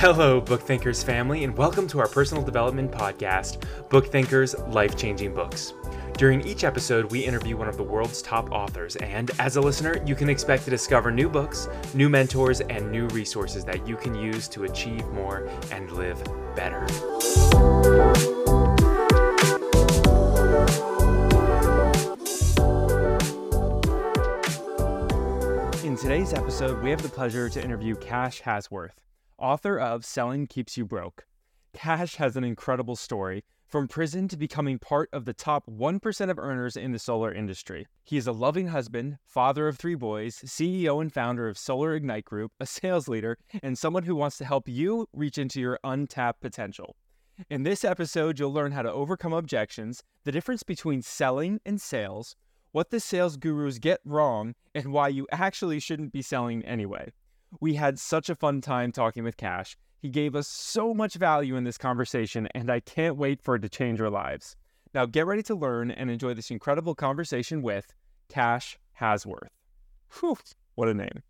Hello, Book Thinkers family, and welcome to our personal development podcast, Book Thinkers Life Changing Books. During each episode, we interview one of the world's top authors, and as a listener, you can expect to discover new books, new mentors, and new resources that you can use to achieve more and live better. In today's episode, we have the pleasure to interview Kash Hasworth, author of Selling Keeps You Broke. Kash has an incredible story from prison to becoming part of the top 1% of earners in the solar industry. He is a loving husband, father of three boys, CEO and founder of Solar Ignite Group, a sales leader, and someone who wants to help you reach into your untapped potential. In this episode, you'll learn how to overcome objections, the difference between selling and sales, what the sales gurus get wrong, and why you actually shouldn't be selling anyway. We had such a fun time talking with Kash. He gave us so much value in this conversation, and I can't wait for it to change our lives. Now, get ready to learn and enjoy this incredible conversation with Kash Hasworth. Whew, what a name.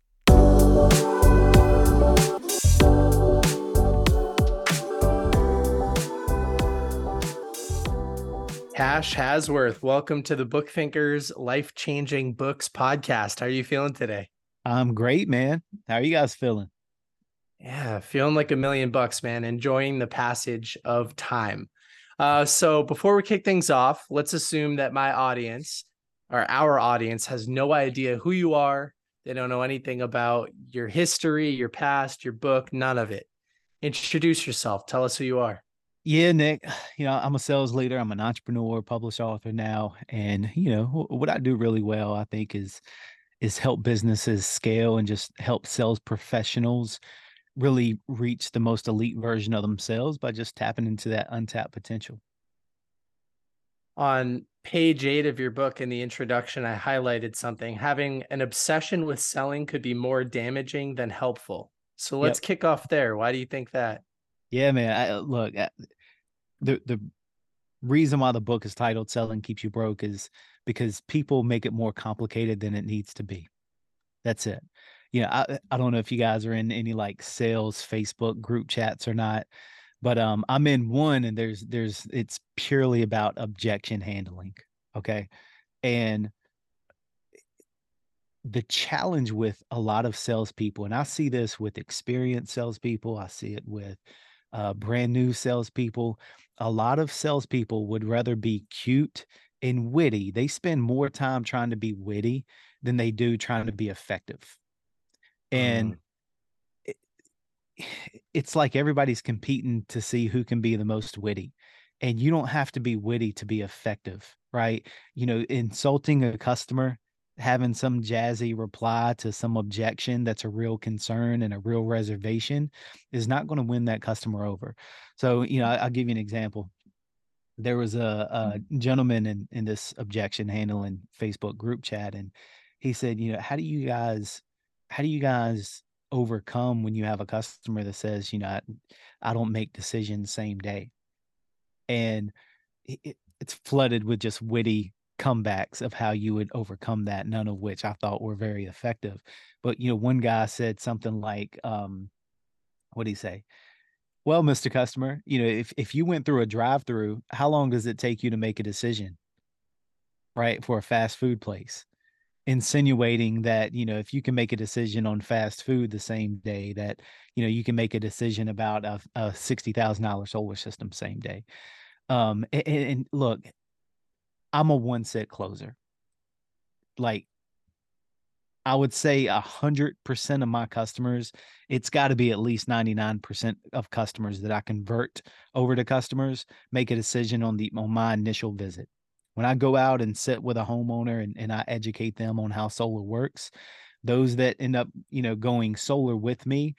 Kash Hasworth, welcome to the Book Thinkers Life Changing Books podcast. How are you feeling today? I'm great, man. How are you guys feeling? Yeah, feeling like a million bucks, man. Enjoying the passage of time. Uh, so before we kick things off, let's assume that my audience or our audience has no idea who you are. They don't know anything about your history, your past, your book, none of it. Introduce yourself. Tell us who you are. Yeah, Nick, you know, I'm a sales leader. I'm an entrepreneur, published author now. And, you know, what I do really well, I think, is is help businesses scale and just help sales professionals really reach the most elite version of themselves by just tapping into that untapped potential. On page eight of your book in the introduction, I highlighted something. Having an obsession with selling could be more damaging than helpful. So let's yep. kick off there. Why do you think that? Yeah, man. I, uh, look, uh, the the reason why the book is titled "Selling Keeps You Broke" is because people make it more complicated than it needs to be. That's it. You know, I I don't know if you guys are in any like sales Facebook group chats or not, but um, I'm in one, and there's there's it's purely about objection handling. Okay, and the challenge with a lot of salespeople, and I see this with experienced salespeople, I see it with uh, brand new salespeople. A lot of salespeople would rather be cute and witty. They spend more time trying to be witty than they do trying to be effective. And mm. it, it's like everybody's competing to see who can be the most witty. And you don't have to be witty to be effective, right? You know, insulting a customer having some jazzy reply to some objection that's a real concern and a real reservation is not going to win that customer over. So, you know, I'll give you an example. There was a, a mm-hmm. gentleman in, in this objection handling Facebook group chat, and he said, you know, how do you guys, how do you guys overcome when you have a customer that says, you know, I, I don't make decisions same day, and it, it's flooded with just witty comebacks of how you would overcome that, none of which I thought were very effective. But you know, one guy said something like, um, what do you say? Well, Mr. Customer, you know, if if you went through a drive-through, how long does it take you to make a decision? Right, for a fast food place. Insinuating that, you know, if you can make a decision on fast food the same day, that, you know, you can make a decision about a, a $60,000 solar system same day. Um, and, and look, I'm a one set closer. Like I would say a hundred percent of my customers, it's got to be at least 99% of customers that I convert over to customers, make a decision on the on my initial visit. When I go out and sit with a homeowner and, and I educate them on how solar works, those that end up, you know, going solar with me,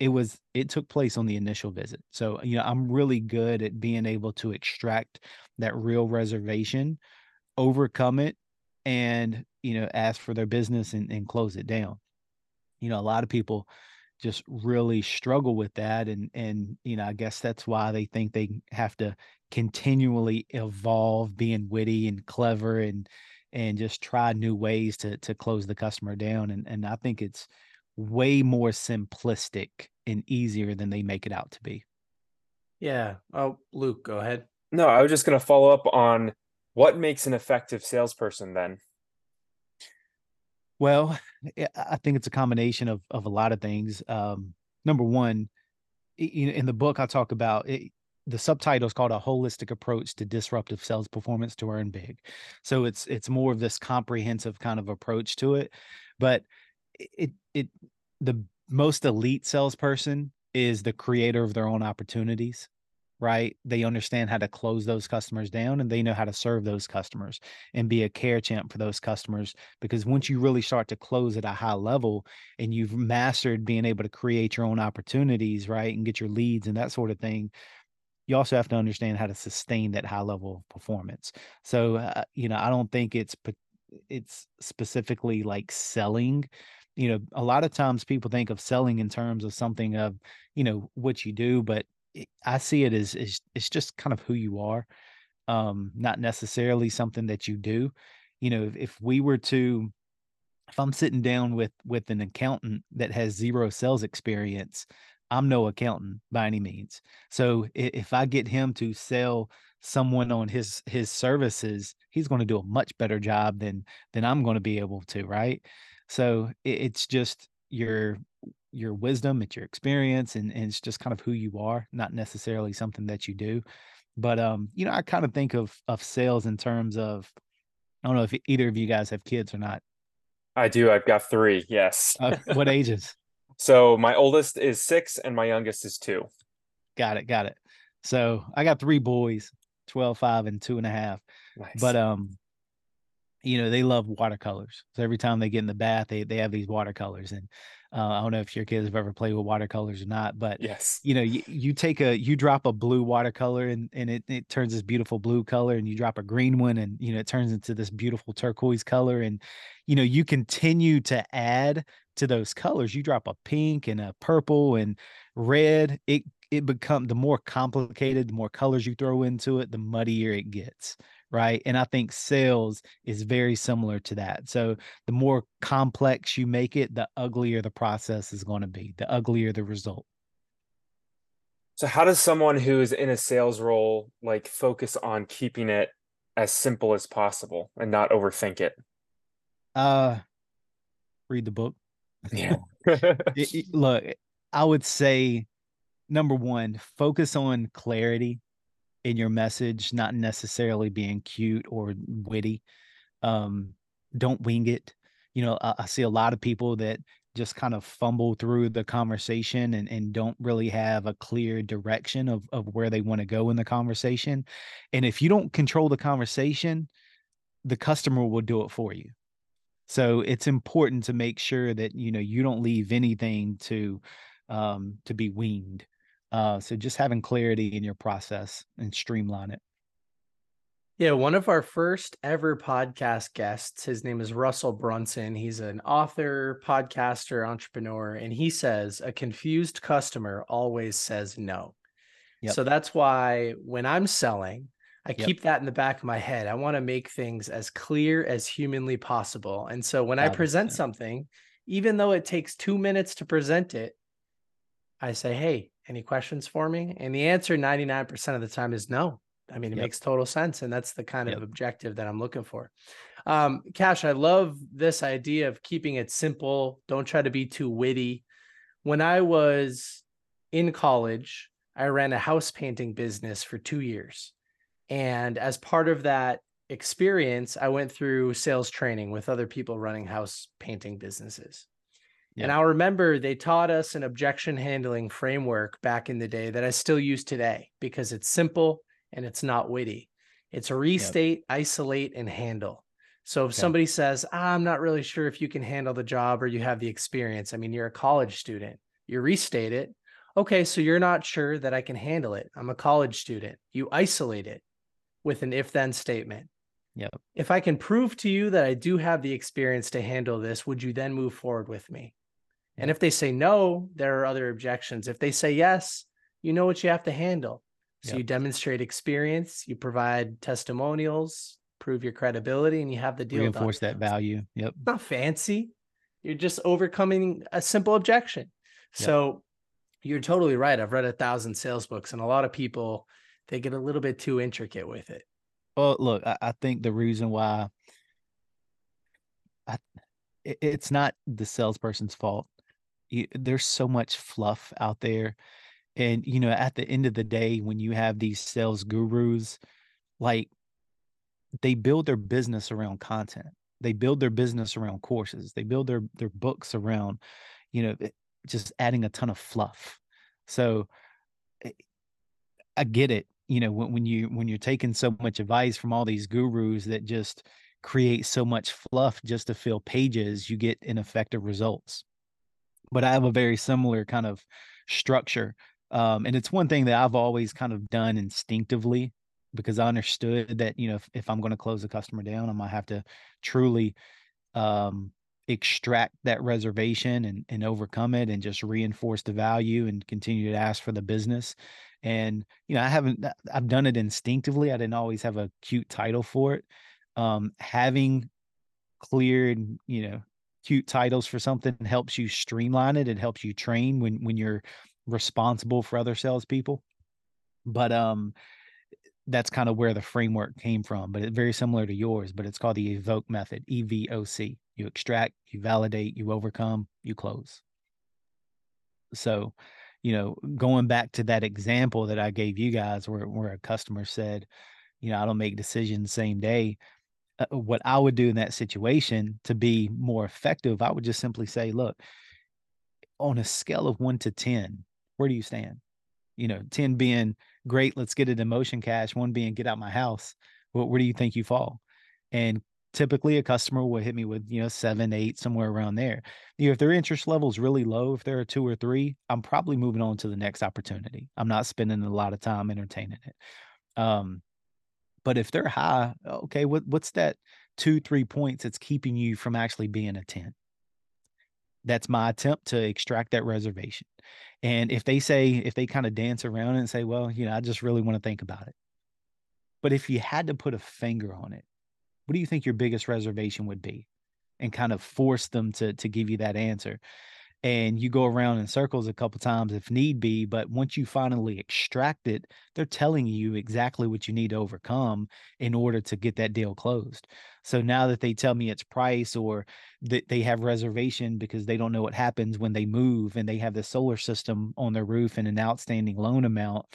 it was it took place on the initial visit. So, you know, I'm really good at being able to extract that real reservation, overcome it, and you know, ask for their business and, and close it down. You know, a lot of people just really struggle with that and and you know i guess that's why they think they have to continually evolve being witty and clever and and just try new ways to to close the customer down and and i think it's way more simplistic and easier than they make it out to be. Yeah. Oh, Luke, go ahead. No, I was just going to follow up on what makes an effective salesperson then. Well, I think it's a combination of of a lot of things. Um, number one, in the book, I talk about it, the subtitle is called a holistic approach to disruptive sales performance to earn big. So it's it's more of this comprehensive kind of approach to it. But it it the most elite salesperson is the creator of their own opportunities right? They understand how to close those customers down and they know how to serve those customers and be a care champ for those customers. Because once you really start to close at a high level and you've mastered being able to create your own opportunities, right? And get your leads and that sort of thing, you also have to understand how to sustain that high level of performance. So, uh, you know, I don't think it's it's specifically like selling you know a lot of times people think of selling in terms of something of you know what you do but I see it as, as it's just kind of who you are, um, not necessarily something that you do. You know, if, if we were to, if I'm sitting down with with an accountant that has zero sales experience, I'm no accountant by any means. So if I get him to sell someone on his his services, he's going to do a much better job than than I'm going to be able to, right? So it, it's just your your wisdom, it's your experience, and, and it's just kind of who you are, not necessarily something that you do. But um, you know, I kind of think of of sales in terms of I don't know if either of you guys have kids or not. I do. I've got three. Yes. Uh, what ages? So my oldest is six and my youngest is two. Got it. Got it. So I got three boys, 12, five, and two and a half. Nice. But um, you know, they love watercolors. So every time they get in the bath, they they have these watercolors. And uh, I don't know if your kids have ever played with watercolors or not, but yes, you know, you, you take a you drop a blue watercolor and and it, it turns this beautiful blue color, and you drop a green one and you know it turns into this beautiful turquoise color, and you know you continue to add to those colors. You drop a pink and a purple and red. It it become the more complicated, the more colors you throw into it, the muddier it gets right? And I think sales is very similar to that. So the more complex you make it, the uglier the process is going to be, the uglier the result. So how does someone who is in a sales role like focus on keeping it as simple as possible and not overthink it? Uh read the book. Yeah. it, it, look, I would say number 1, focus on clarity in your message, not necessarily being cute or witty. Um, don't wing it. You know, I, I see a lot of people that just kind of fumble through the conversation and, and don't really have a clear direction of, of where they want to go in the conversation. And if you don't control the conversation, the customer will do it for you. So it's important to make sure that you know you don't leave anything to um, to be weaned. Uh, so just having clarity in your process and streamline it. Yeah, one of our first ever podcast guests, his name is Russell Brunson. He's an author, podcaster, entrepreneur, and he says a confused customer always says no. Yep. So that's why when I'm selling, I yep. keep that in the back of my head. I want to make things as clear as humanly possible. And so when I present something, even though it takes two minutes to present it, I say, hey, any questions for me? And the answer 99% of the time is no. I mean, it yep. makes total sense. And that's the kind of objective that I'm looking for. Um, Kash, I love this idea of keeping it simple. Don't try to be too witty. When I was in college, I ran a house painting business for two years. And as part of that experience, I went through sales training with other people running house painting businesses. Yeah. And I'll remember they taught us an objection handling framework back in the day that I still use today because it's simple and it's not witty. It's restate, isolate, and handle. So if somebody says, ah, I'm not really sure if you can handle the job or you have the experience, I mean, you're a college student, you restate it. Okay, so you're not sure that I can handle it. I'm a college student. You isolate it with an if then statement. Yep. If I can prove to you that I do have the experience to handle this, would you then move forward with me? And if they say no, there are other objections. If they say yes, you know what you have to handle. So yep. you demonstrate experience, you provide testimonials, prove your credibility, and you have the deal. Reinforce done. that value. Yep. It's not fancy. You're just overcoming a simple objection. Yep. So you're totally right. I've read a thousand sales books, and a lot of people they get a little bit too intricate with it. Well, look, I, I think the reason why I, it- it's not the salesperson's fault. There's so much fluff out there. And, you know, at the end of the day, when you have these sales gurus, like they build their business around content. They build their business around courses. They build their their books around, you know, just adding a ton of fluff. So eh, I get it. You know, when, when you when you're taking so much advice from all these gurus that just create so much fluff just to fill pages, you get ineffective results. But I have a very similar kind of structure. Um, and it's one thing that I've always kind of done instinctively because I understood that, you know, if, if I'm going to close a customer down, I'm going to have to truly um extract that reservation and, and overcome it and just reinforce the value and continue to ask for the business. And, you know, I haven't, I've done it instinctively. I didn't always have a cute title for it. Um, having clear and, you know, cute titles for something helps you streamline it. It helps you train when, when you're responsible for other salespeople. But, um, that's kind of where the framework came from, but it's very similar to yours, but it's called the evoke method, E V O C. You extract, you validate, you overcome, you close. So, you know, going back to that example that I gave you guys where where a customer said, you know, I don't make decisions same day. Uh, what I would do in that situation to be more effective, I would just simply say, look, on a scale of 1 to 10, where do you stand? You know, 10 being great, let's get it in motion Kash, 1 being get out my house. Where, where do you think you fall? And typically a customer will hit me with, you know, 7, 8, somewhere around there. You know, if their interest level is really low, if they're a 2 or 3, I'm probably moving on to the next opportunity. I'm not spending a lot of time entertaining it. Um, but if they're high, okay, what what's that 2, 3 points that's keeping you from actually being a 10? That's my attempt to extract that reservation. And if they say, if they kind of dance around and say, well, you know, I just really want to think about it. But if you had to put a finger on it, what do you think your biggest reservation would be? And kind of force them to to give you that answer. And you go around in circles a couple times if need be, but once you finally extract it, they're telling you exactly what you need to overcome in order to get that deal closed. So now that they tell me it's price or that they have reservation because they don't know what happens when they move and they have the solar system on their roof and an outstanding loan amount,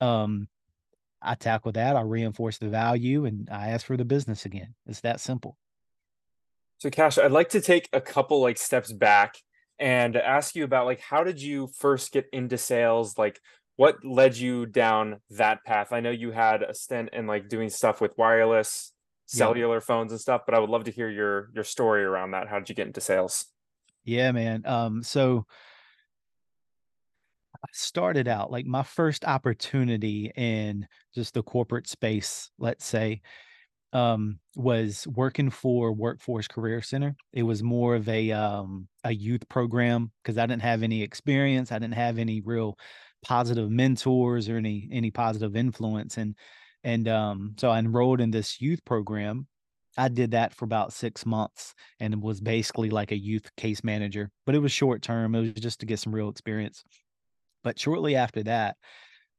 um, I tackle that. I reinforce the value and I ask for the business again. It's that simple. So Kash, I'd like to take a couple like steps back and ask you about like how did you first get into sales? Like what led you down that path? I know you had a stint in like doing stuff with wireless Yeah. cellular phones and stuff, but I would love to hear your your story around that. How did you get into sales? Yeah, man. Um, so I started out like my first opportunity in just the corporate space, let's say, um, was working for Workforce Career Center. It was more of a um, a youth program because I didn't have any experience. I didn't have any real positive mentors or any any positive influence, and and um, so I enrolled in this youth program. I did that for about six months, and was basically like a youth case manager, but it was short term. It was just to get some real experience. But shortly after that,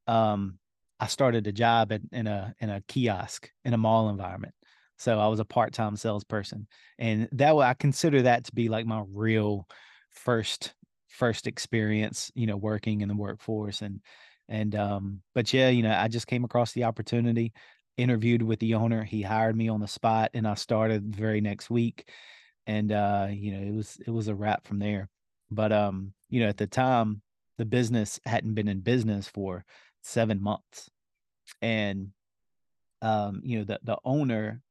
um, I started a job at, in a in a kiosk in a mall environment. So I was a part time salesperson, and that I consider that to be like my real first first experience, you know, working in the workforce. And and um, but yeah, you know, I just came across the opportunity, interviewed with the owner. He hired me on the spot, and I started the very next week. And uh, you know, it was it was a wrap from there. But um, you know, at the time, the business hadn't been in business for seven months and um you know the the owner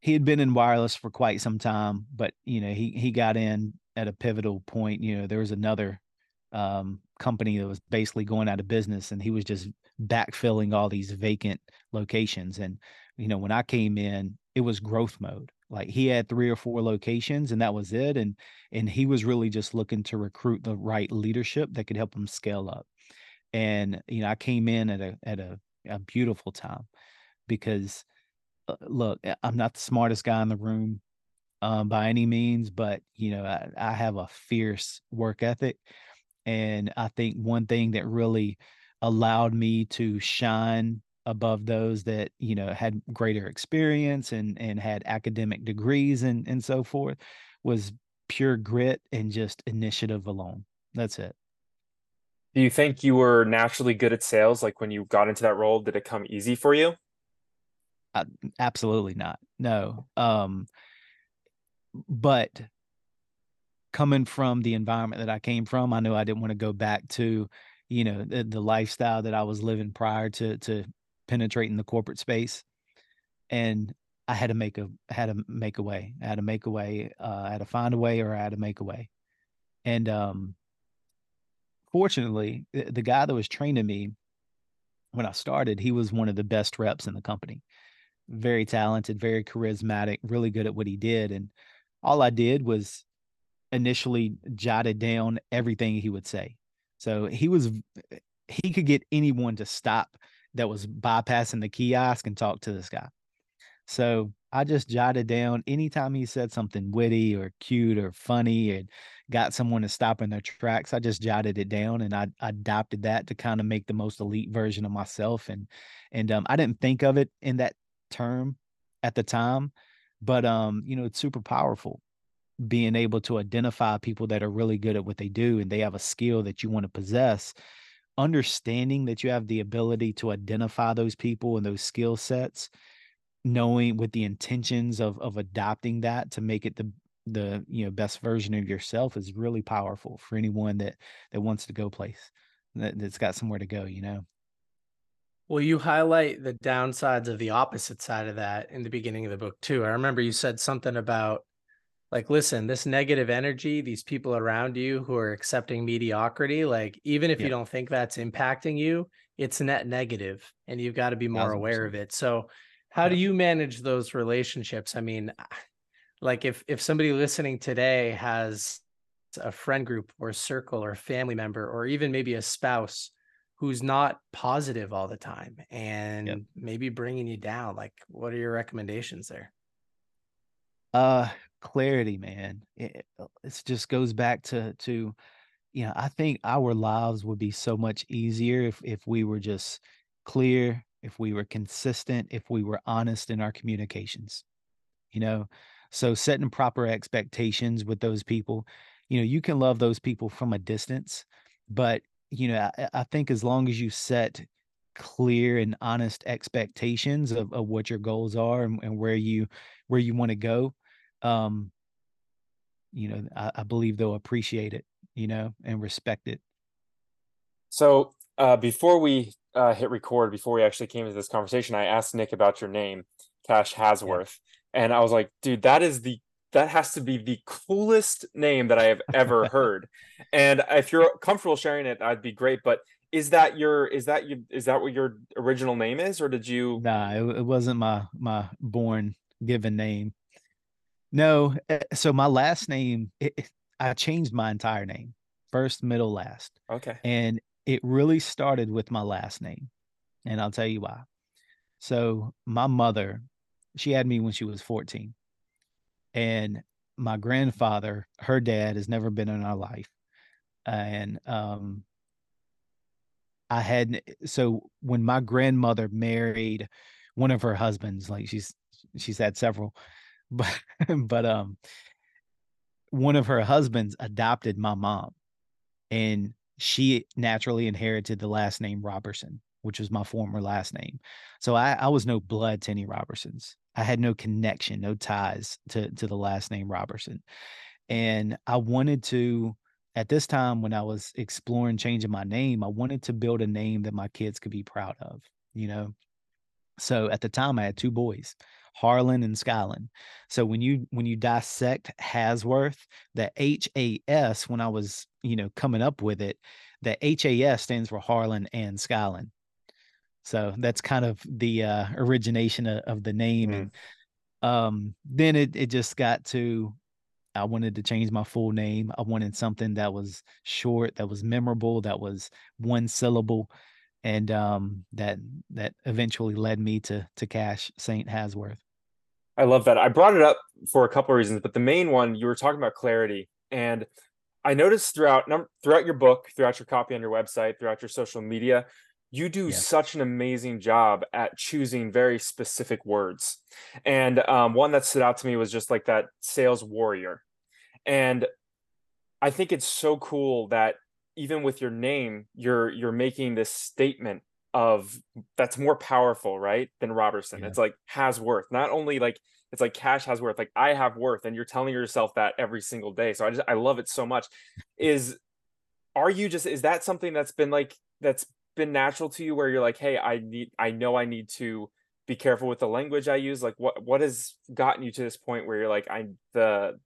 he had been in wireless for quite some time but you know he he got in at a pivotal point. You know there was another um company that was basically going out of business and he was just backfilling all these vacant locations. And you know when i came in it was growth mode. Like he had three or four locations and that was it. And and he was really just looking to recruit the right leadership that could help him scale up and you know i came in at a at a, a beautiful time because uh, look i'm not the smartest guy in the room um, by any means, but you know, I, I have a fierce work ethic. And I think one thing that really allowed me to shine above those that, you know, had greater experience and and had academic degrees and and so forth was pure grit and just initiative alone. That's it. Do you think you were naturally good at sales? Like when you got into that role, did it come easy for you? Uh, absolutely not. No. Um, but coming from the environment that I came from, I knew I didn't want to go back to, you know, the, the lifestyle that I was living prior to to penetrating the corporate space. And I had to make a had to make a way. I had to make a way. Uh, I had to find a way, or I had to make a way. And um, fortunately, the, guy that was training me when I started, he was one of the best reps in the company. Very talented, very charismatic, really good at what he did. And all I did was initially jotted down everything he would say. So he was he could get anyone to stop that was bypassing the kiosk and talk to this guy. So I just jotted down anytime he said something witty or cute or funny and got someone to stop in their tracks. I just jotted it down and I, I adopted that to kind of make the most elite version of myself. And and um, I didn't think of it in that term at the time, but um, you know, it's super powerful being able to identify people that are really good at what they do and they have a skill that you want to possess understanding that you have the ability to identify those people and those skill sets knowing with the intentions of of adopting that to make it the the you know best version of yourself is really powerful for anyone that that wants to go place that, that's got somewhere to go you know? Well you highlight the downsides of the opposite side of that in the beginning of the book too. I remember you said something about like listen this negative energy these people around you who are accepting mediocrity like even if yeah. you don't think that's impacting you it's net negative and you've got to be more aware of it. So how do you manage those relationships i mean like if if somebody listening today has a friend group or circle or family member or even maybe a spouse who's not positive all the time and yep. maybe bringing you down like what are your recommendations there uh clarity, man. It, it just goes back to to you know, I think our lives would be so much easier if if we were just clear, if we were consistent, if we were honest in our communications. You know, so setting proper expectations with those people, you know, you can love those people from a distance, but you know, I, I think as long as you set clear and honest expectations of, of what your goals are and, and where you where you want to go um, you know, I, I believe they'll appreciate it, you know, and respect it. So uh, before we uh, hit record, before we actually came to this conversation, I asked Nick about your name, Kash Hasworth, yeah. and I was like, dude, that is the that has to be the coolest name that I have ever heard. and if you're comfortable sharing it, I'd be great. But is that your is that you is that what your original name is, or did you? Nah, it, it wasn't my my born given name. No, eh, so my last name, it, I changed my entire name, first, middle, last. Okay. And it really started with my last name, and I'll tell you why. So my mother, she had me when she was 14, and my grandfather, her dad, has never been in our life, and um, I had so when my grandmother married one of her husbands, like she's she's had several but but um one of her husbands adopted my mom and she naturally inherited the last name Robertson, which was my former last name. So I, I was no blood to any Robertsons. I had no connection, no ties to, to the last name Robertson. And I wanted to, at this time when I was exploring changing my name, I wanted to build a name that my kids could be proud of, you know? So at the time I had two boys. Harlan and Skylan. So when you when you dissect Hasworth, the H A S when I was you know coming up with it, the H A S stands for Harlan and Skylan. So that's kind of the uh, origination of, of, the name, mm. and um, then it it just got to I wanted to change my full name. I wanted something that was short, that was memorable, that was one syllable and um, that that eventually led me to to Kash Saint Hasworth. I love that. I brought it up for a couple of reasons, but the main one you were talking about clarity, and I noticed throughout throughout your book, throughout your copy on your website, throughout your social media, you do yeah. such an amazing job at choosing very specific words. And um, one that stood out to me was just like that sales warrior. And I think it's so cool that even with your name, you're you're making this statement of that's more powerful, right, than Robertson. Yeah. It's like has worth. Not only like it's like cash has worth, like I have worth, and you're telling yourself that every single day. So I just I love it so much. Is are you just is that something that's been like that's been natural to you where you're like, hey, I need I know I need to be careful with the language I use? Like what what has gotten you to this point where you're like, I the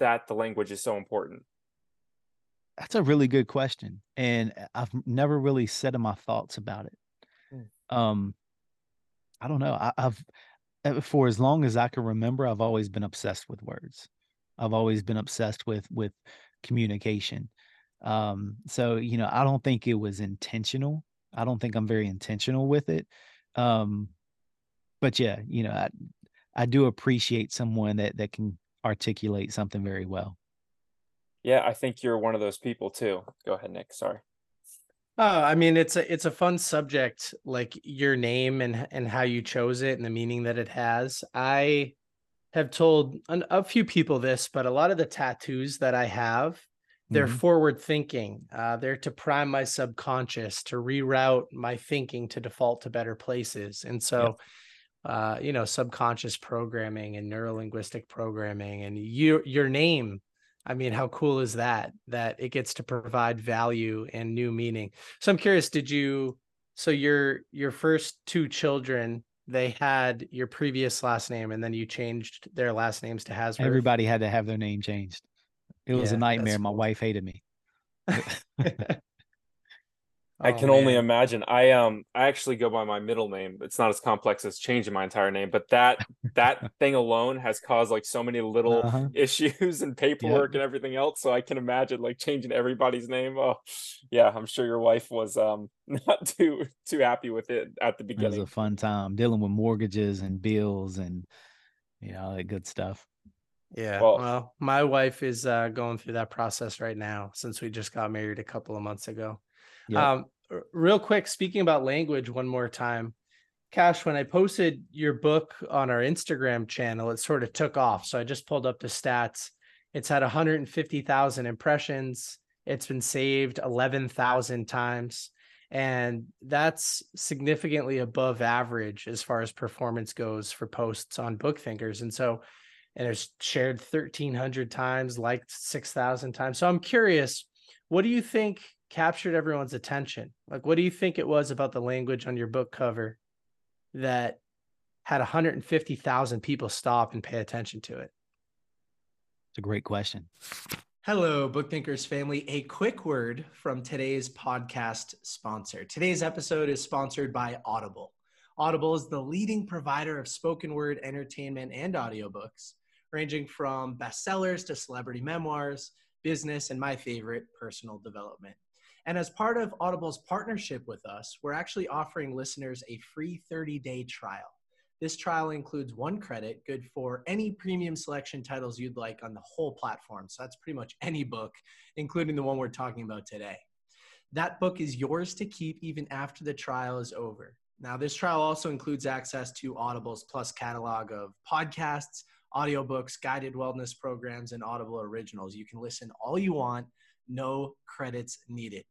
that the language is so important? That's a really good question. And I've never really said my thoughts about it. Mm. Um I don't know. I, I've uh, for as long as I can remember, I've always been obsessed with words. I've always been obsessed with with communication. Um, so you know, I don't think it was intentional. I don't think I'm very intentional with it. Um, but yeah, you know, I I do appreciate someone that that can articulate something very well. Yeah, I think you're one of those people too. Go ahead, Nick. Sorry. Oh, I mean, it's a it's a fun subject, like your name and and how you chose it and the meaning that it has. I have told an, a few people this, but a lot of the tattoos that I have they're mm-hmm. forward thinking. Uh, they're to prime my subconscious to reroute my thinking to default to better places. And so, uh, you know, subconscious programming and neurolinguistic programming and your your name. I mean, how cool is that? That it gets to provide value and new meaning. So I'm curious, did you so your your first two children they had your previous last name and then you changed their last names to Hasworth? Everybody had to have their name changed. It was yeah, a nightmare. My wife hated me. I oh, can man. only imagine. I um I actually go by my middle name. It's not as complex as changing my entire name, but that that thing alone has caused like so many little uh-huh. issues and paperwork yep. and everything else. So I can imagine like changing everybody's name. Oh, yeah, I'm sure your wife was um not too too happy with it at the beginning. It was a fun time dealing with mortgages and bills and you know all that good stuff. Yeah. Well, well, my wife is uh, going through that process right now since we just got married a couple of months ago. Yep. Um, real quick, speaking about language one more time, Kash, when I posted your book on our Instagram channel, it sort of took off. So I just pulled up the stats. It's had 150,000 impressions. It's been saved 11,000 times. And that's significantly above average as far as performance goes for posts on Book Thinkers. And so and it's shared 1300 times, liked 6000 times. So I'm curious, what do you think captured everyone's attention? Like, what do you think it was about the language on your book cover that had 150,000 people stop and pay attention to it? It's a great question. Hello, Book Thinkers family. A quick word from today's podcast sponsor. Today's episode is sponsored by Audible. Audible is the leading provider of spoken word entertainment and audiobooks ranging from bestsellers to celebrity memoirs, business, and my favorite, personal development. And as part of Audible's partnership with us, we're actually offering listeners a free 30 day trial. This trial includes one credit, good for any premium selection titles you'd like on the whole platform. So that's pretty much any book, including the one we're talking about today. That book is yours to keep even after the trial is over. Now, this trial also includes access to Audible's Plus catalog of podcasts, audiobooks, guided wellness programs, and Audible originals. You can listen all you want, no credits needed.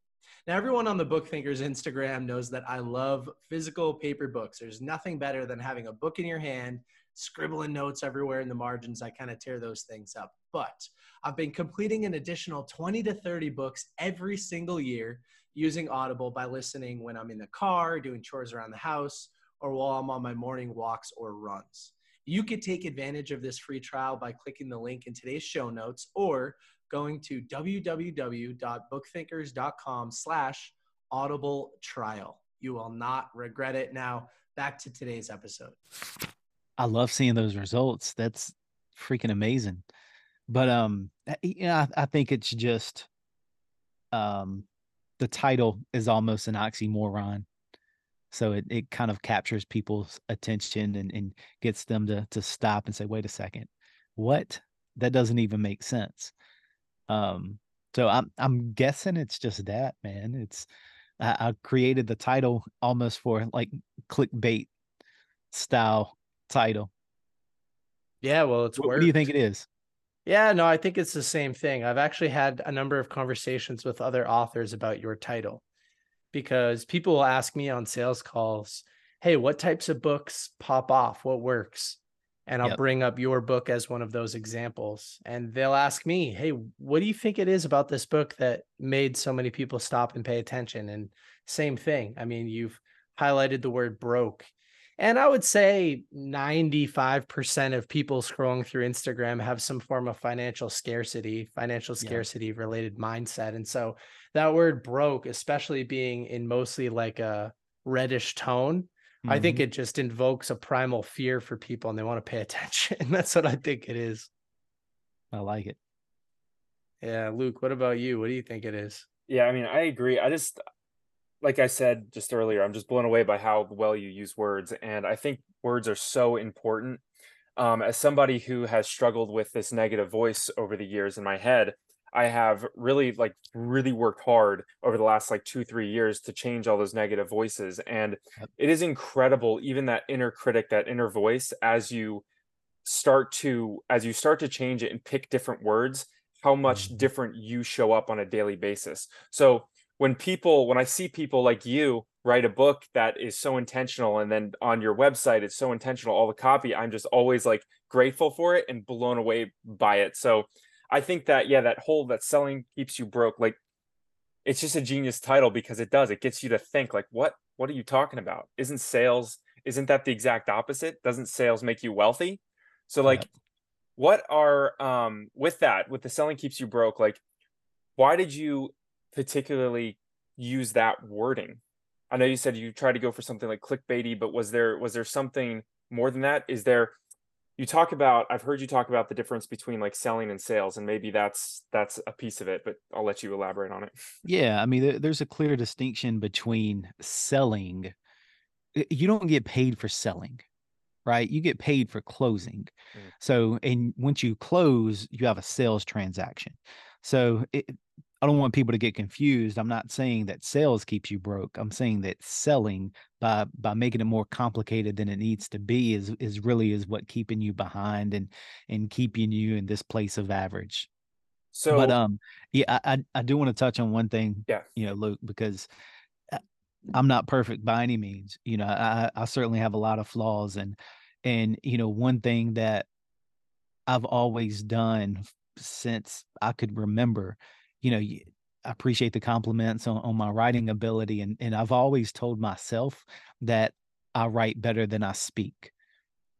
Now, everyone on the Book Thinkers Instagram knows that I love physical paper books. There's nothing better than having a book in your hand, scribbling notes everywhere in the margins. I kind of tear those things up. But I've been completing an additional 20 to 30 books every single year using Audible by listening when I'm in the car, doing chores around the house, or while I'm on my morning walks or runs. You could take advantage of this free trial by clicking the link in today's show notes or going to www.bookthinkers.com slash audible trial. You will not regret it. Now, back to today's episode. I love seeing those results. That's freaking amazing. But um, you know, I, I think it's just um, the title is almost an oxymoron. So it, it kind of captures people's attention and, and gets them to to stop and say, wait a second, what? That doesn't even make sense. Um, so I'm I'm guessing it's just that, man. It's I, I created the title almost for like clickbait style title. Yeah, well, it's What, what do you think it is? Yeah, no, I think it's the same thing. I've actually had a number of conversations with other authors about your title because people will ask me on sales calls, Hey, what types of books pop off? What works? And I'll Yep. bring up your book as one of those examples. And they'll ask me, Hey, what do you think it is about this book that made so many people stop and pay attention? And same thing. I mean, you've highlighted the word broke. And I would say 95% of people scrolling through Instagram have some form of financial scarcity, financial Yeah. scarcity related mindset. And so that word broke, especially being in mostly like a reddish tone, I think Mhm. it just invokes a primal fear for people and they want to pay attention. That's what I think it is. I like it. Yeah. Luke, what about you? What do you think it is? Yeah, I mean, I agree. I just, like I said just earlier, I'm just blown away by how well you use words. And I think words are so important. Um, as somebody who has struggled with this negative voice over the years in my head, I have really, like, really worked hard over the last like two, three years to change all those negative voices. And it is incredible, even that inner critic, that inner voice, as you start to as you start to change it and pick different words how much Mhm. different you show up on a daily basis so when people when i see people like you write a book that is so intentional and then on your website it's so intentional all the copy i'm just always like grateful for it and blown away by it so i think that yeah that whole that selling keeps you broke like it's just a genius title because it does. It gets you to think like what? What are you talking about? Isn't sales isn't that the exact opposite? Doesn't sales make you wealthy? So like Yep. what are um with that with the selling keeps you broke like why did you particularly use that wording? I know you said you tried to go for something like clickbaity but was there was there something more than that? Is there you talk about i've heard you talk about the difference between like selling and sales and maybe that's that's a piece of it but i'll let you elaborate on it Yeah, I mean, there, there's a clear distinction between selling. You don't get paid for selling, right? You get paid for closing. Mm. So, and once you close, you have a sales transaction. So, it, I don't want people to get confused. I'm not saying that sales keeps you broke. I'm saying that selling by by making it more complicated than it needs to be is is really is what keeping you behind and and keeping you in this place of average. so But um, yeah, I I, I do want to touch on one thing, yeah you know, Luke, because uh, I'm not perfect by any means. You know, I I certainly have a lot of flaws, and and you know, one thing that I've always done since I could remember, you know, I appreciate the compliments on, on my writing ability, and and I've always told myself that I write better than I speak.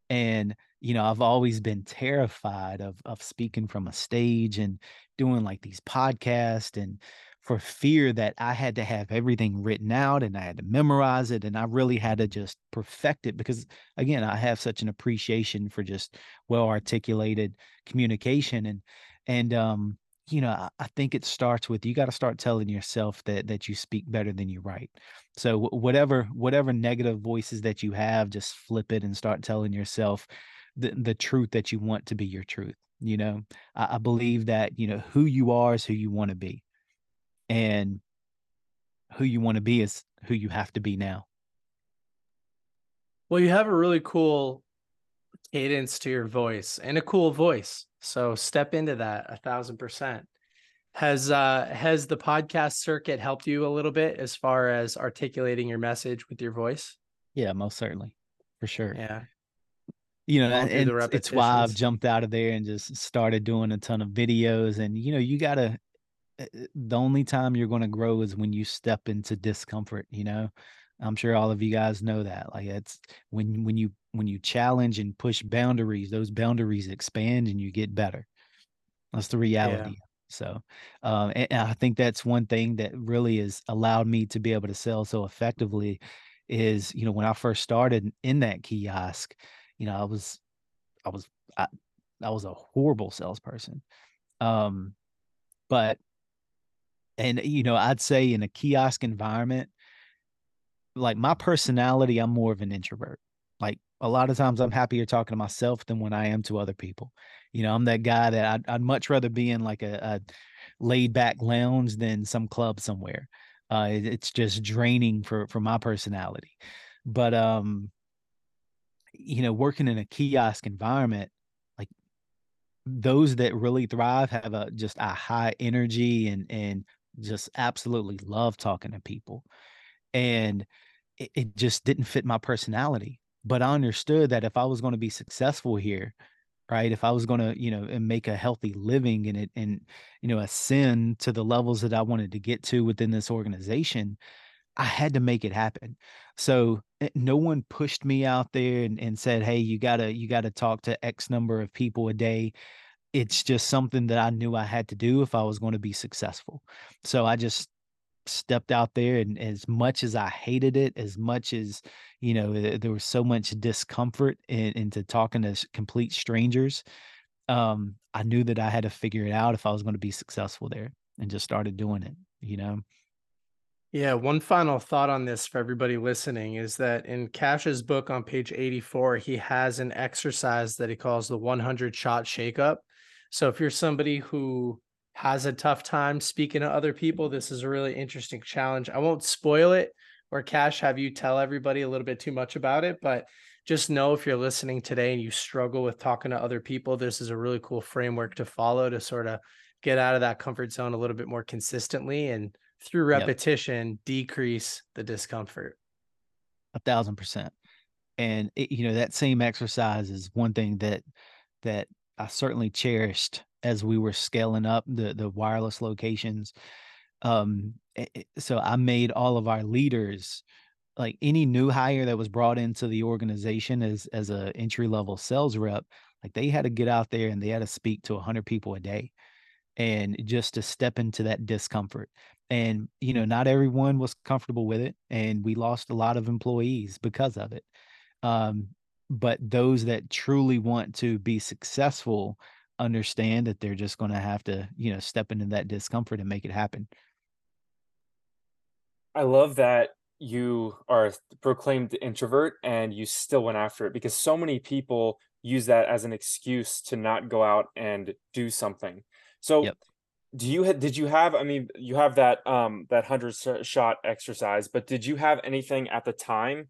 And, you know, I've always been terrified of of speaking from a stage and doing like these podcasts and for fear that I had to have everything written out and I had to memorize it and I really had to just perfect it because again, I have such an appreciation for just well articulated communication and and um you know, I, think it starts with you got to start telling yourself that that you speak better than you write. So whatever whatever negative voices that you have, just flip it and start telling yourself the the truth that you want to be your truth. You know, I, I believe that you know who you are is who you want to be, and who you want to be is who you have to be now. Well, you have a really cool cadence to your voice and a cool voice. So step into that a thousand percent. Has uh has the podcast circuit helped you a little bit as far as articulating your message with your voice? Yeah, most certainly, for sure. Yeah. You know, and, through and the it's- it's why I've jumped out of there and just started doing a ton of videos. And you know, you gotta. uh, uh, The only time you're going to grow is when you step into discomfort. You know, I'm sure all of you guys know that. Like it's when when you when you challenge and push boundaries, those boundaries expand and you get better. That's the reality. So, um, and, and I think that's one thing that really has allowed me to be able to sell so effectively. Is you know when I first started in that kiosk, you know I was I was I, I was a horrible salesperson. Um, but and you know I'd say in a kiosk environment, like my personality, I'm more of an introvert. Like a lot of times I'm happier talking to myself than when I am to other people. You know, I'm that guy that I'd, I'd much rather be in like a, a laid back lounge than some club somewhere. Uh, it, it's just draining for for my personality. But um, you know, working in a kiosk environment, like those that really thrive have a just a high energy and and just absolutely love talking to people. And it, it just didn't fit my personality. But I understood that if I was going to be successful here, right? If I was going to, you know, and make a healthy living and it and you know ascend to the levels that I wanted to get to within this organization, I had to make it happen. So eh, no one pushed me out there and, and said, "Hey, you gotta you gotta talk to X number of people a day." It's just something that I knew I had to do if I was going to be successful. So I just stepped out there and as much as I hated it, as much as, you know, there was so much discomfort in, into talking to complete strangers, um, I knew that I had to figure it out if I was going to be successful there and just started doing it, you know? Yeah, one final thought on this for everybody listening is that in Kash's book on page 84, he has an exercise that he calls the 100 shot shakeup. So if you're somebody who has a tough time speaking to other people, this is a really interesting challenge. I won't spoil it or Kash have you tell everybody a little bit too much about it, but just know if you're listening today and you struggle with talking to other people, this is a really cool framework to follow to sort of get out of that comfort zone a little bit more consistently and through repetition yep. decrease the discomfort. A thousand percent. And it, you know that same exercise is one thing that that I certainly cherished as we were scaling up the the wireless locations. Um, it, so I made all of our leaders, like any new hire that was brought into the organization as as a entry level sales rep, like they had to get out there and they had to speak to 100 people a day and just to step into that discomfort and you know not everyone was comfortable with it and we lost a lot of employees because of it um, but those that truly want to be successful understand that they're just going to have to you know step into that discomfort and make it happen i love that you are proclaimed introvert and you still went after it because so many people use that as an excuse to not go out and do something so yep. do you did you have i mean you have that um that 100 shot exercise but did you have anything at the time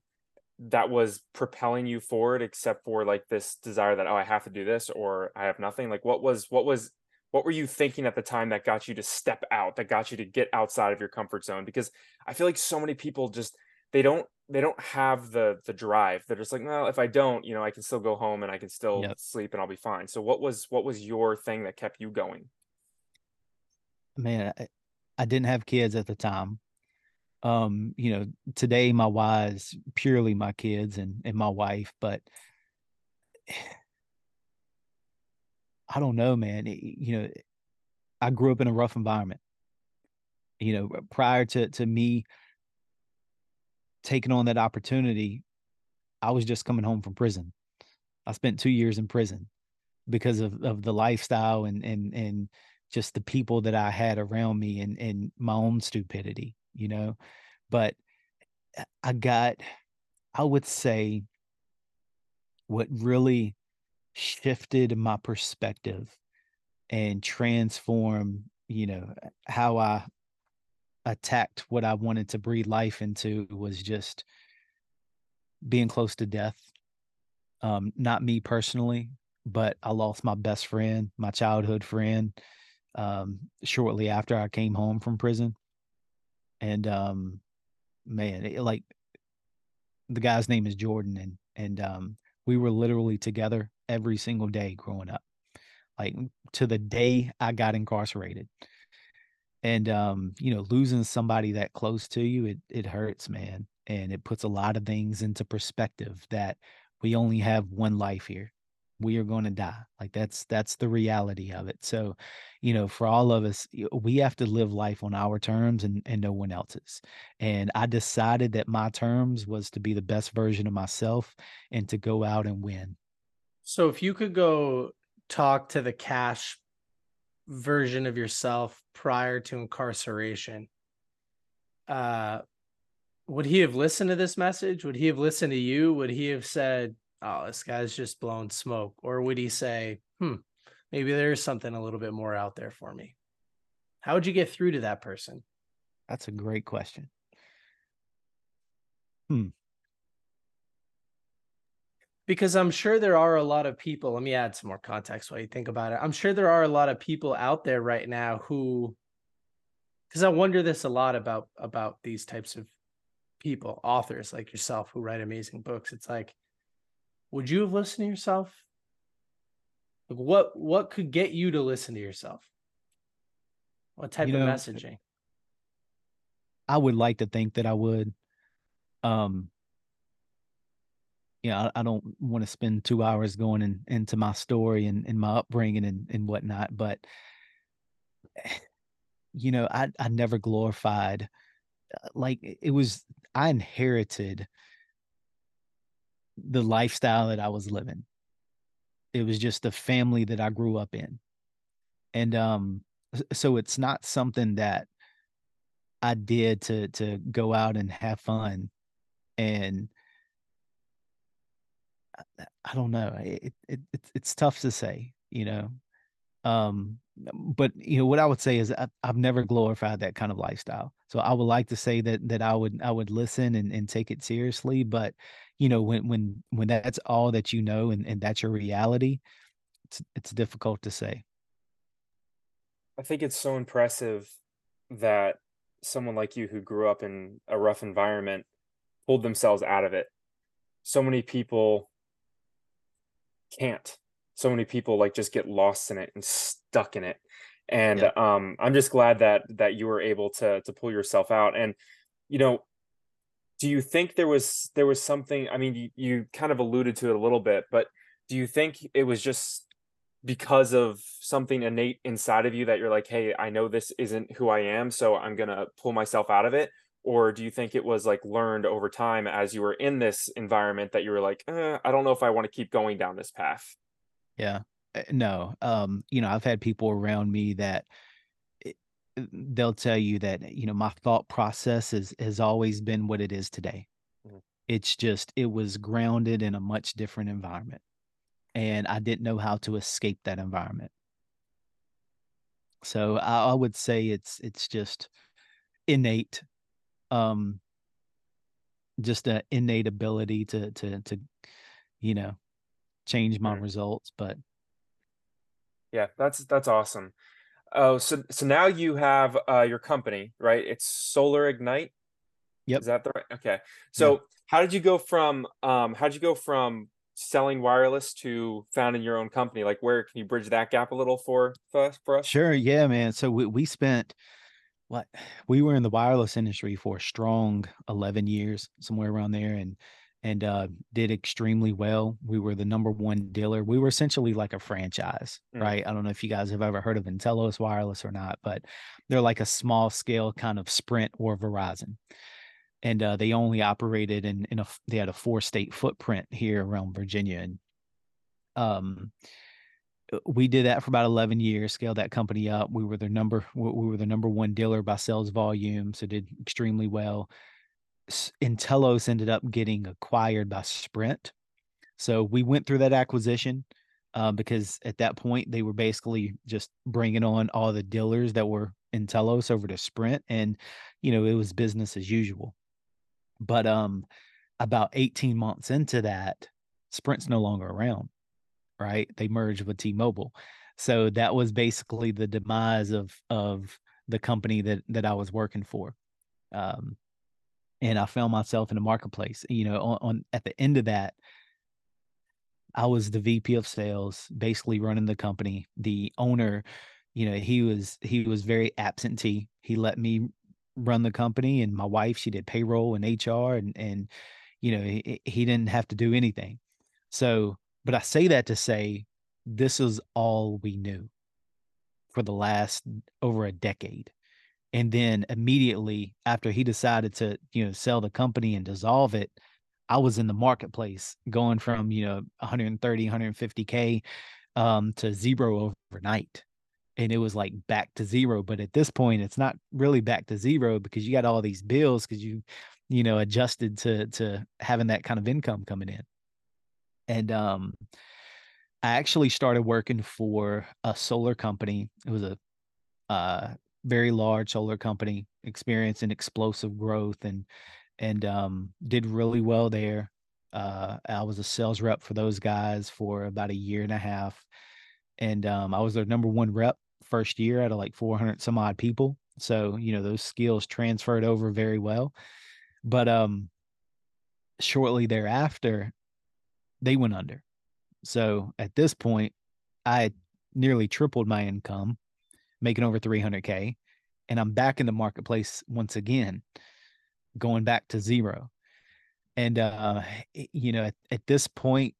that was propelling you forward except for like this desire that oh i have to do this or i have nothing. Like what was what was what were you thinking at the time that got you to step out that got you to get outside of your comfort zone? Because i feel like so many people just they don't they don't have the the drive. They're just like well if i don't you know i can still go home and i can still yep. sleep and i'll be fine. So what was what was your thing that kept you going? Man I, I didn't have kids at the time um you know today my why is purely my kids and and my wife but i don't know man you know i grew up in a rough environment. You know prior to to me taking on that opportunity i was just coming home from prison. I spent 2 years in prison because of of the lifestyle and and and just the people that i had around me and and my own stupidity you know? But uh, i got i would say what really shifted my perspective and transformed you know how i attacked what i wanted to breathe life into was just being close to death. Um not me personally but i lost my best friend my childhood friend um shortly after i came home from prison and um man it, like the guy's name is jordan and and um we were literally together every single day growing up. Like to the day i got incarcerated. And um you know losing somebody that close to you it it hurts man. And it puts a lot of things into perspective that we only have one life here we are going to die like that's that's the reality of it so you know for all of us we have to live life on our terms and and no one else's and i decided that my terms was to be the best version of myself and to go out and win so if you could go talk to the Kash version of yourself prior to incarceration uh would he have listened to this message? Would he have listened to you? Would he have said, "Oh, this guy's just blowing smoke," or would he say, "Hmm, maybe there's something a little bit more out there for me"? How would you get through to that person? That's a great question. Hmm. Because I'm sure there are a lot of people. Let me add some more context while you think about it. I'm sure there are a lot of people out there right now who, because I wonder this a lot about about these types of people, authors like yourself who write amazing books. It's like, would you have listened to yourself? Like what what could get you to listen to yourself? What type You of know, messaging? I would like to think that I would. Um, yeah, I, I don't want to spend two hours going in, into my story and, and my upbringing and, and whatnot, but you know, I I never glorified uh, like it was I inherited the lifestyle that I was living. It was just the family that I grew up in. And um so it's not something that I did to to go out and have fun and I don't know. It, it it's it's tough to say, you know. Um, but you know what I would say is I, I've never glorified that kind of lifestyle. So I would like to say that that I would I would listen and, and take it seriously. But you know when when when that's all that you know and, and that's your reality, it's it's difficult to say. I think it's so impressive that someone like you who grew up in a rough environment pulled themselves out of it. So many people can't. So many people like just get lost in it and stuck in it. And Yep. um, I'm just glad that that you were able to to pull yourself out. And you know, do you think there was there was something? I mean, you, you kind of alluded to it a little bit, but do you think it was just because of something innate inside of you that you're like, hey, I know this isn't who I am, so I'm gonna pull myself out of it? Or do you think it was like learned over time as you were in this environment that you were like, uh, I don't know if I want to keep going down this path? Yeah. Uh, No. Um, you know, I've had people around me that they'll tell you that, you know, my thought process is has always been what it is today. Mhm. It's just it was grounded in a much different environment. And I didn't know how to escape that environment. So I, I would say it's it's just innate, um, just an innate ability to to to, you know, change my Mhm. results. But Yeah, that's that's awesome. Oh, so so now you have uh, your company, right? It's Solar Ignite. yep, Is that the right? Okay. yeah. So how did you go from um how did you go from selling wireless to founding your own company? Like where can you bridge that gap a little for for us? For us? Sure, yeah, man. So we we spent what we were in the wireless industry for a strong 11 years, somewhere around there, and and uh, did extremely well. We were the number one dealer. We were essentially like a franchise, Mm, right? I don't know if you guys have ever heard of nTelos Wireless or not, but they're like a small scale kind of Sprint or Verizon, and uh, they only operated in in a they had a four state footprint here around Virginia, and um uh, we did that for about 11 years scaled that company up we were the number we we were the number one dealer by sales volume so did extremely well nTelos ended up getting acquired by Sprint so we went through that acquisition uh, because at that point they were basically just bringing on all the dealers that were nTelos over to Sprint and you know it was business as usual but um about 18 months into that Sprint's no longer around right? They merged with T-Mobile. So that was basically the demise of of the company that that I was working for. Um, and I found myself in the marketplace. You know, on, on at the end of that, I was the VP of sales, basically running the company. The owner, you know, he was he was very absentee. He let me run the company, and my wife, she did payroll and HR, and and you know, he, he didn't have to do anything. So, but I say that to say this is all we knew for the last over a decade. And then immediately after he decided to, you know, sell the company and dissolve it, I was in the marketplace going from, you know, 130, 150K um, to zero overnight. And it was like back to zero. But at this point, it's not really back to zero because you got all these bills because you, you know, adjusted to to having that kind of income coming in. And um I actually started working for a solar company. It was a uh very large solar company, experiencing explosive growth and and um did really well there. Uh I was a sales rep for those guys for about a year and a half. And um I was their number one rep first year out of like 400 some odd people. So, you know, those skills transferred over very well. But um shortly thereafter, they went under. So at this point, I nearly tripled my income, making over 300K. And I'm back in the marketplace once again, going back to zero. And, uh, you know, at, at this point,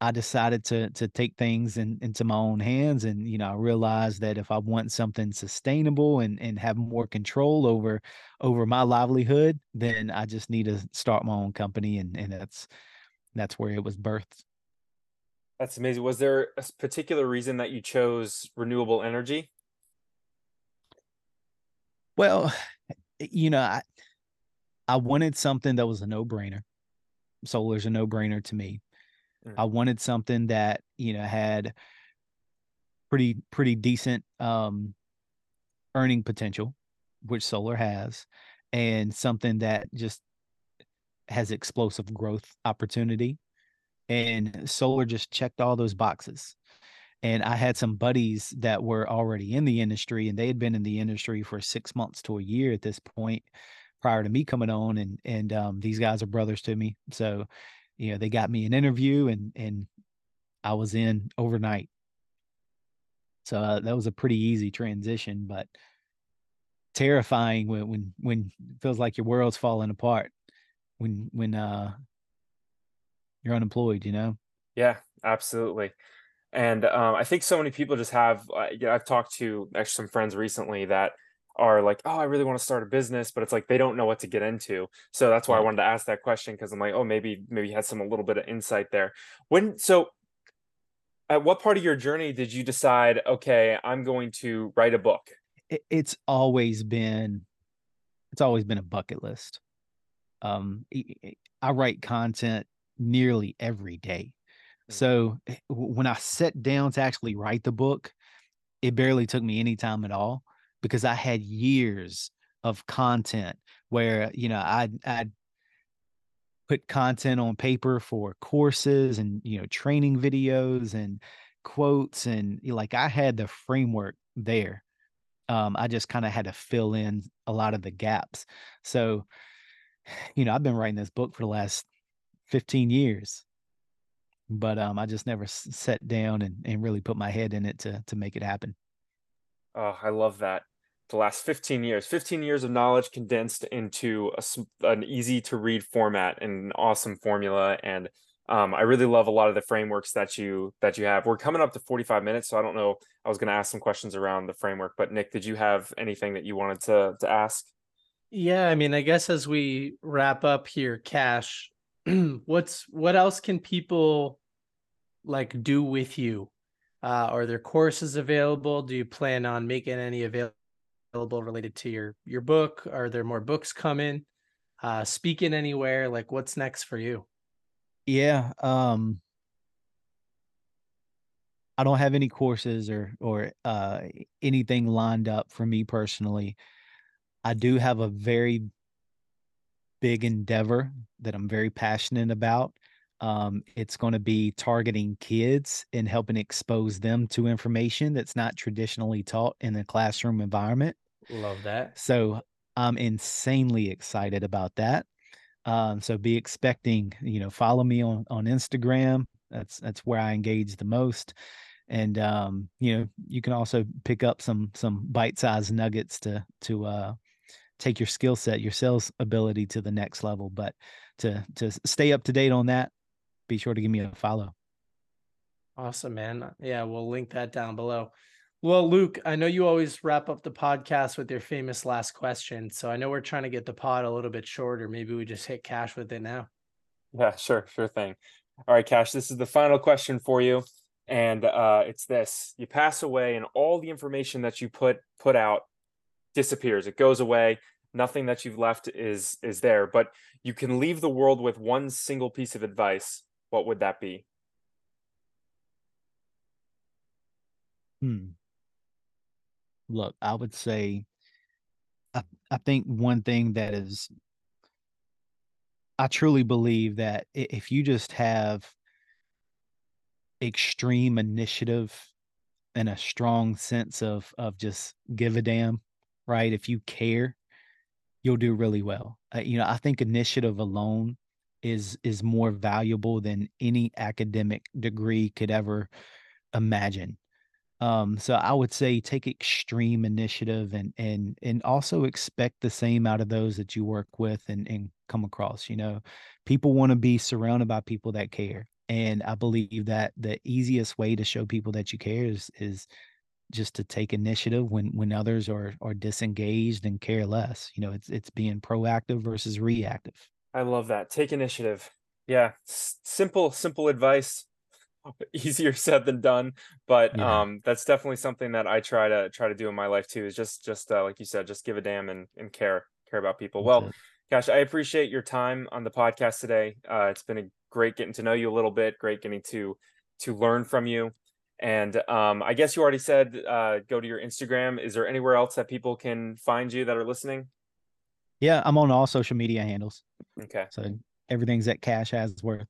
I decided to to take things in, into my own hands, and you know, I realized that if I want something sustainable and and have more control over over my livelihood, then I just need to start my own company, and and that's that's where it was birthed. That's amazing. Was there a particular reason that you chose renewable energy? Well, you know, I I wanted something that was a no brainer. Solar's a no brainer to me. Mm. I wanted something that you know had pretty pretty decent um, earning potential, which solar has, and something that just has explosive growth opportunity. And solar just checked all those boxes. And I had some buddies that were already in the industry, and they had been in the industry for six months to a year at this point prior to me coming on and and um, these guys are brothers to me. So you know they got me an interview and and i was in overnight. So uh, that was a pretty easy transition but terrifying when when when it feels like your world's falling apart when when uh you're unemployed you know? Yeah absolutely and um, i think so many people just have uh, yeah, i've talked to actually some friends recently that are like, oh, I really want to start a business, but it's like they don't know what to get into. So that's why I wanted to ask that question because I'm like, oh, maybe maybe you had some a little bit of insight there. When so at what part of your journey did you decide, okay, I'm going to write a book? It's always been it's always been a bucket list. Um I write content nearly every day. Mm-hmm. So eh, when I sat down to actually write the book, it barely took me any time at all because I had years of content where you know I'd, I'd put content on paper for courses and you know training videos and quotes and like I had the framework there. Um, I just kind of had to fill in a lot of the gaps. So, you know, I've been writing this book for the last 15 years, but um, I just never sat down and, and really put my head in it to to make it happen. Oh, I love that. The last 15 years 15 years of knowledge condensed into a, an easy to read format and an awesome formula and um, i really love a lot of the frameworks that you that you have. We're coming up to 45 minutes so i don't know i was going to ask some questions around the framework but nick did you have anything that you wanted to to ask? Yeah i mean i guess as we wrap up here Kash what's what else can people like do with you uh, are there courses available do you plan on making any available related to your your book? Are there more books coming? Uh, speaking anywhere? Like, what's next for you? Yeah, um, I don't have any courses or or uh, anything lined up for me personally. I do have a very big endeavor that I'm very passionate about. Um, it's going to be targeting kids and helping expose them to information that's not traditionally taught in the classroom environment. Love that. So I'm insanely excited about that. Um, so be expecting, you know, follow me on on Instagram. That's that's where I engage the most. And um, you know, you can also pick up some some bite-sized nuggets to to uh take your skill set, your sales ability to the next level. But to to stay up to date on that, be sure to give me a follow. Awesome, man. Yeah, we'll link that down below. Well, Luke, I know you always wrap up the podcast with your famous last question. So I know we're trying to get the pod a little bit shorter. Maybe we just hit Kash with it now. Yeah, sure, sure thing. All right, Kash, this is the final question for you. And uh, it's this you pass away and all the information that you put put out disappears. It goes away. Nothing that you've left is is there, but you can leave the world with one single piece of advice, what would that be? Hmm. Look, I would say I, I think one thing that is I truly believe that if you just have extreme initiative and a strong sense of of just give a damn, right? If you care, you'll do really well. Uh, you know, I think initiative alone is is more valuable than any academic degree could ever imagine. Um, so I would say take extreme initiative and and and also expect the same out of those that you work with and and come across. You know, people want to be surrounded by people that care. And I believe that the easiest way to show people that you care is is just to take initiative when when others are are disengaged and care less. You know, it's it's being proactive versus reactive. I love that. Take initiative. Yeah, S- simple simple advice. Easier said than done, but Yeah, um that's definitely something that I try to try to do in my life too is just just uh, like you said, just give a damn and and care care about people. that's Well, it. gosh, I appreciate your time on the podcast today. Uh it's been a great getting to know you a little bit, great getting to to learn from you. And um I guess you already said uh go to your Instagram. Is there anywhere else that people can find you that are listening? Yeah, I'm on all social media handles. Okay. So everything's at Kash Hasworth.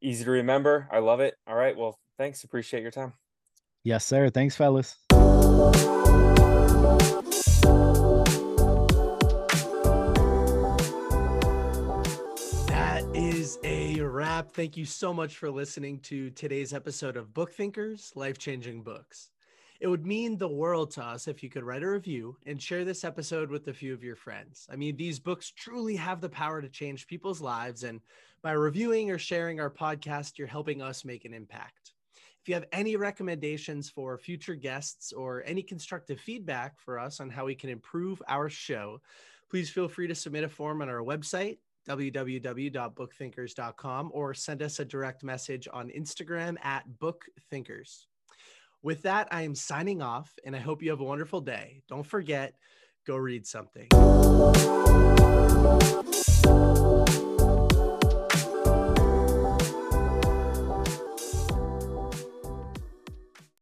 Easy to remember. I love it. All right. Well, thanks. Appreciate your time. Yes, sir. Thanks, fellas. Thank you so much for listening to today's episode of Book Thinkers Life Changing Books. It would mean the world to us if you could write a review and share this episode with a few of your friends. I mean, these books truly have the power to change people's lives. And by reviewing or sharing our podcast, you're helping us make an impact. If you have any recommendations for future guests or any constructive feedback for us on how we can improve our show, please feel free to submit a form on our website, www.bookthinkers.com, or send us a direct message on Instagram at bookthinkers. With that, I am signing off and I hope you have a wonderful day. Don't forget, go read something.